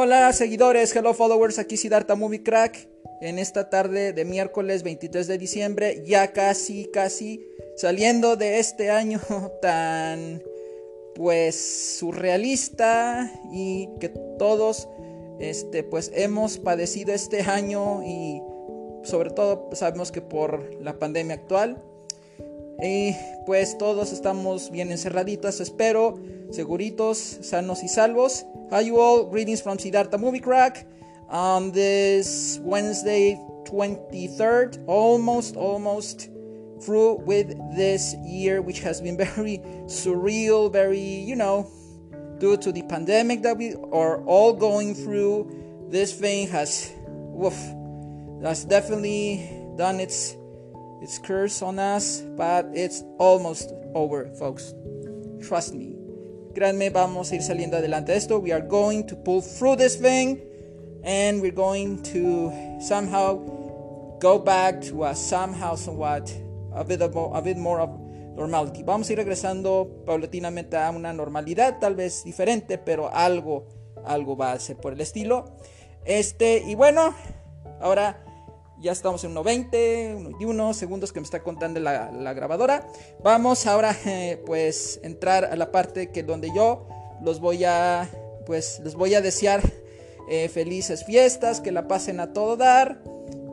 Hola seguidores, hello followers, aquí Siddhartha Movie Crack. En esta tarde de miércoles 23 de diciembre, ya casi, casi saliendo de este año tan pues surrealista y que todos este pues hemos padecido este año y sobre todo sabemos que por la pandemia actual y pues todos estamos bien encerraditos, espero, seguritos, sanos y salvos. Hi you all, greetings from Siddhartha Movie Crack on this Wednesday 23rd, almost, almost through with this year, which has been very surreal, very, you know, due to the pandemic that we are all going through. This thing has, woof, has definitely done its its curse on us, but it's almost over, folks. Trust me. Créanme, vamos a ir saliendo adelante de esto. We are going to pull through this thing and we're going to somehow go back to a somehow somewhat a bit, of, a bit more of normality. Vamos a ir regresando paulatinamente a una normalidad, tal vez diferente, pero algo, algo va a ser por el estilo. Este, y bueno, ahora ya estamos en 1.20, 21 segundos que me está contando la, la grabadora. Vamos ahora eh, pues entrar a la parte que donde yo los voy a pues les voy a desear eh, felices fiestas, que la pasen a todo dar,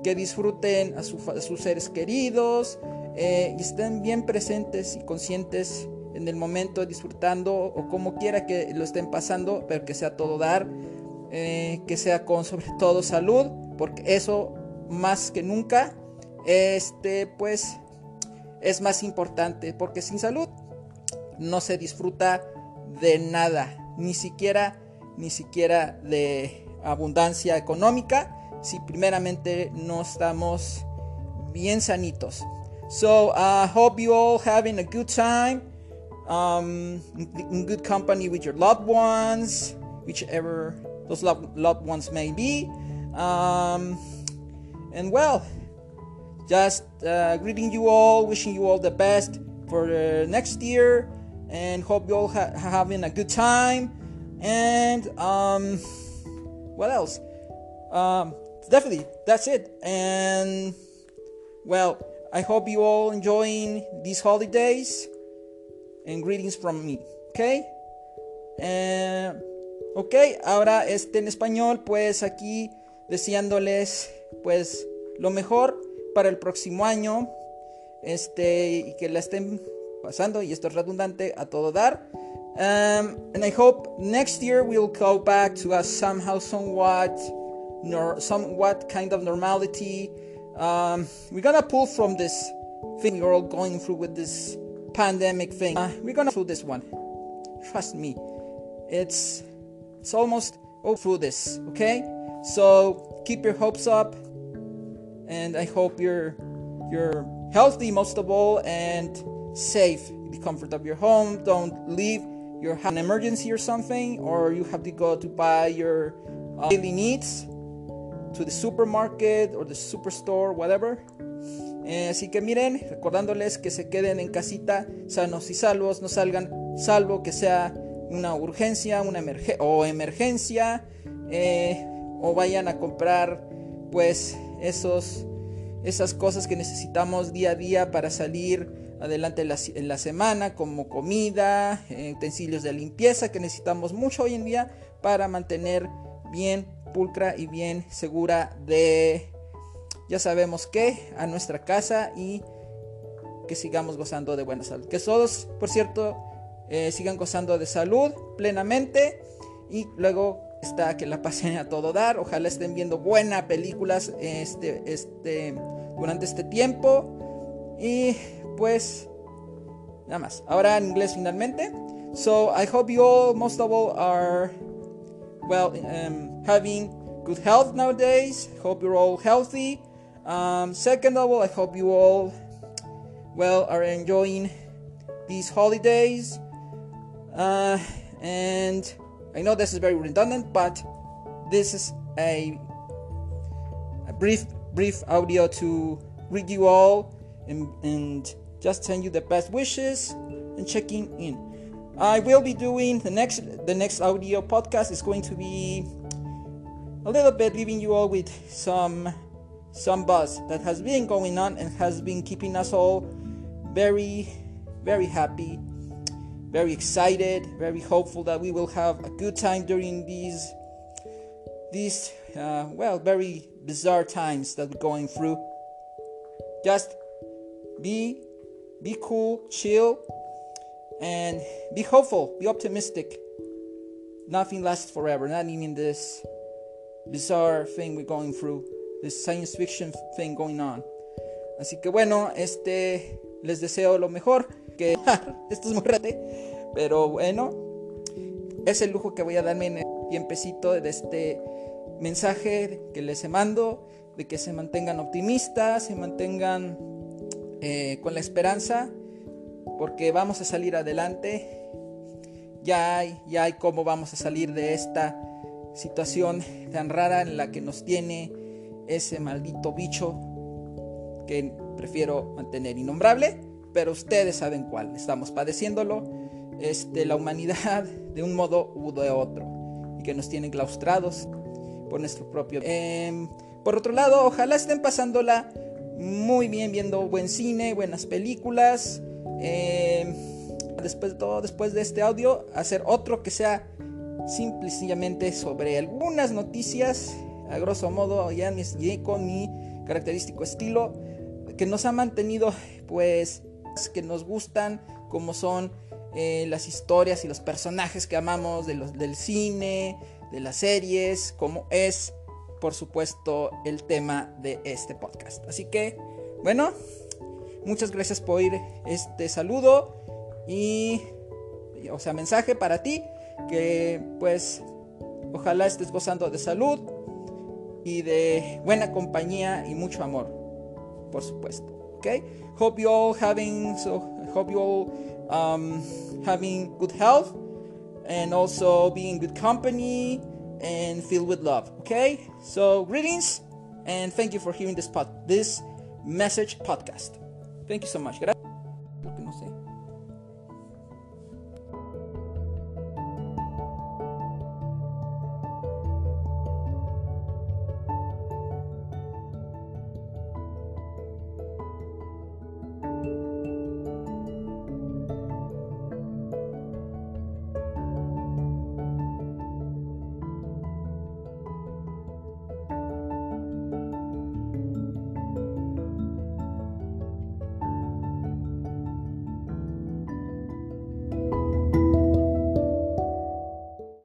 que disfruten a, sus seres queridos eh, y estén bien presentes y conscientes en el momento disfrutando o como quiera que lo estén pasando, pero que sea todo dar, que sea con sobre todo salud, porque eso más que nunca, este, pues es más importante, porque sin salud no se disfruta de nada, ni siquiera, ni siquiera de abundancia económica, si primeramente no estamos bien sanitos. So I hope you all having a good time, um, in good company with your loved ones, whichever those loved, ones may be. Um, and well, just uh, greeting you all, wishing you all the best for the next year, and hope you all ha- having a good time. And um, what else? Um, definitely, that's it. And well, I hope you all enjoying these holidays. And greetings from me. Okay. And ok, ahora este en español, pues aquí deseándoles pues lo mejor para el próximo año. Este, y que la estén pasando, y esto es redundante, a todo dar. Um, and I hope next year we'll go back to a somehow, somewhat, nor somewhat kind of normality. Um, we're gonna pull from this thing we're all going through with this pandemic thing. Uh, we're gonna through this one. Trust me, it's it's almost all through this. Okay, so keep your hopes up and I hope you're you're healthy most of all and safe in the comfort of your home. Don't leave your an emergency or something, or you have to go to buy your uh, daily needs to the supermarket or the superstore, whatever. Eh, así que miren, recordándoles que se queden en casita sanos y salvos, no salgan salvo que sea una urgencia, una emerge o emergencia, eh, o vayan a comprar pues esos, esas cosas que necesitamos día a día para salir adelante en la, semana, como comida, eh, utensilios de limpieza que necesitamos mucho hoy en día para mantener bien pulcra y bien segura de, ya sabemos que, a nuestra casa y que sigamos gozando de buena salud. Que todos, por cierto, eh, sigan gozando de salud plenamente y luego está que la pasen a todo dar. Ojalá estén viendo buenas películas este, este, durante este tiempo. Y pues nada más. Ahora en inglés finalmente. So I hope you all, most of all, are well um, having good health nowadays. Hope you're all healthy. Um, second of all, I hope you all well are enjoying these holidays. Uh, and I know this is very redundant, but this is a, a brief brief audio to greet you all and, and just send you the best wishes and checking in. I will be doing the next the next audio podcast is going to be a little bit leaving you all with some some buzz that has been going on and has been keeping us all very very happy very excited very hopeful that we will have a good time during these these uh, well very bizarre times that we're going through. Just be be cool chill and be hopeful be optimistic. Nothing lasts forever not even this bizarre thing we're going through this science fiction thing going on. Así que bueno este les deseo lo mejor que esto es muy rete pero bueno es el lujo que voy a darme en el tiempecito de este mensaje que les mando de que se mantengan optimistas se mantengan eh, con la esperanza porque vamos a salir adelante. Ya hay, ya hay cómo vamos a salir de esta situación tan rara en la que nos tiene ese maldito bicho que prefiero mantener innombrable, pero ustedes saben cuál. Estamos padeciéndolo, este, la humanidad de un modo u de otro, y que nos tiene claustrados por nuestro propio. Em, por otro lado, ojalá estén pasándola muy bien viendo buen cine, buenas películas. Eh, después de todo, después de este audio, hacer otro que sea simple y sencillamente sobre algunas noticias, a grosso modo, ya con mi característico estilo, que nos ha mantenido, pues, que nos gustan, como son eh, las historias y los personajes que amamos de los, del cine, de las series, como es, por supuesto, el tema de este podcast. Así que, bueno, Muchas gracias por oír este saludo y, o sea, mensaje para ti que pues ojalá estés gozando de salud y de buena compañía y mucho amor, por supuesto. Okay? Hope you all having so hope you all um, having good health and also being good company and filled with love. Okay? So greetings and thank you for hearing this pod this message podcast. Thank you so much.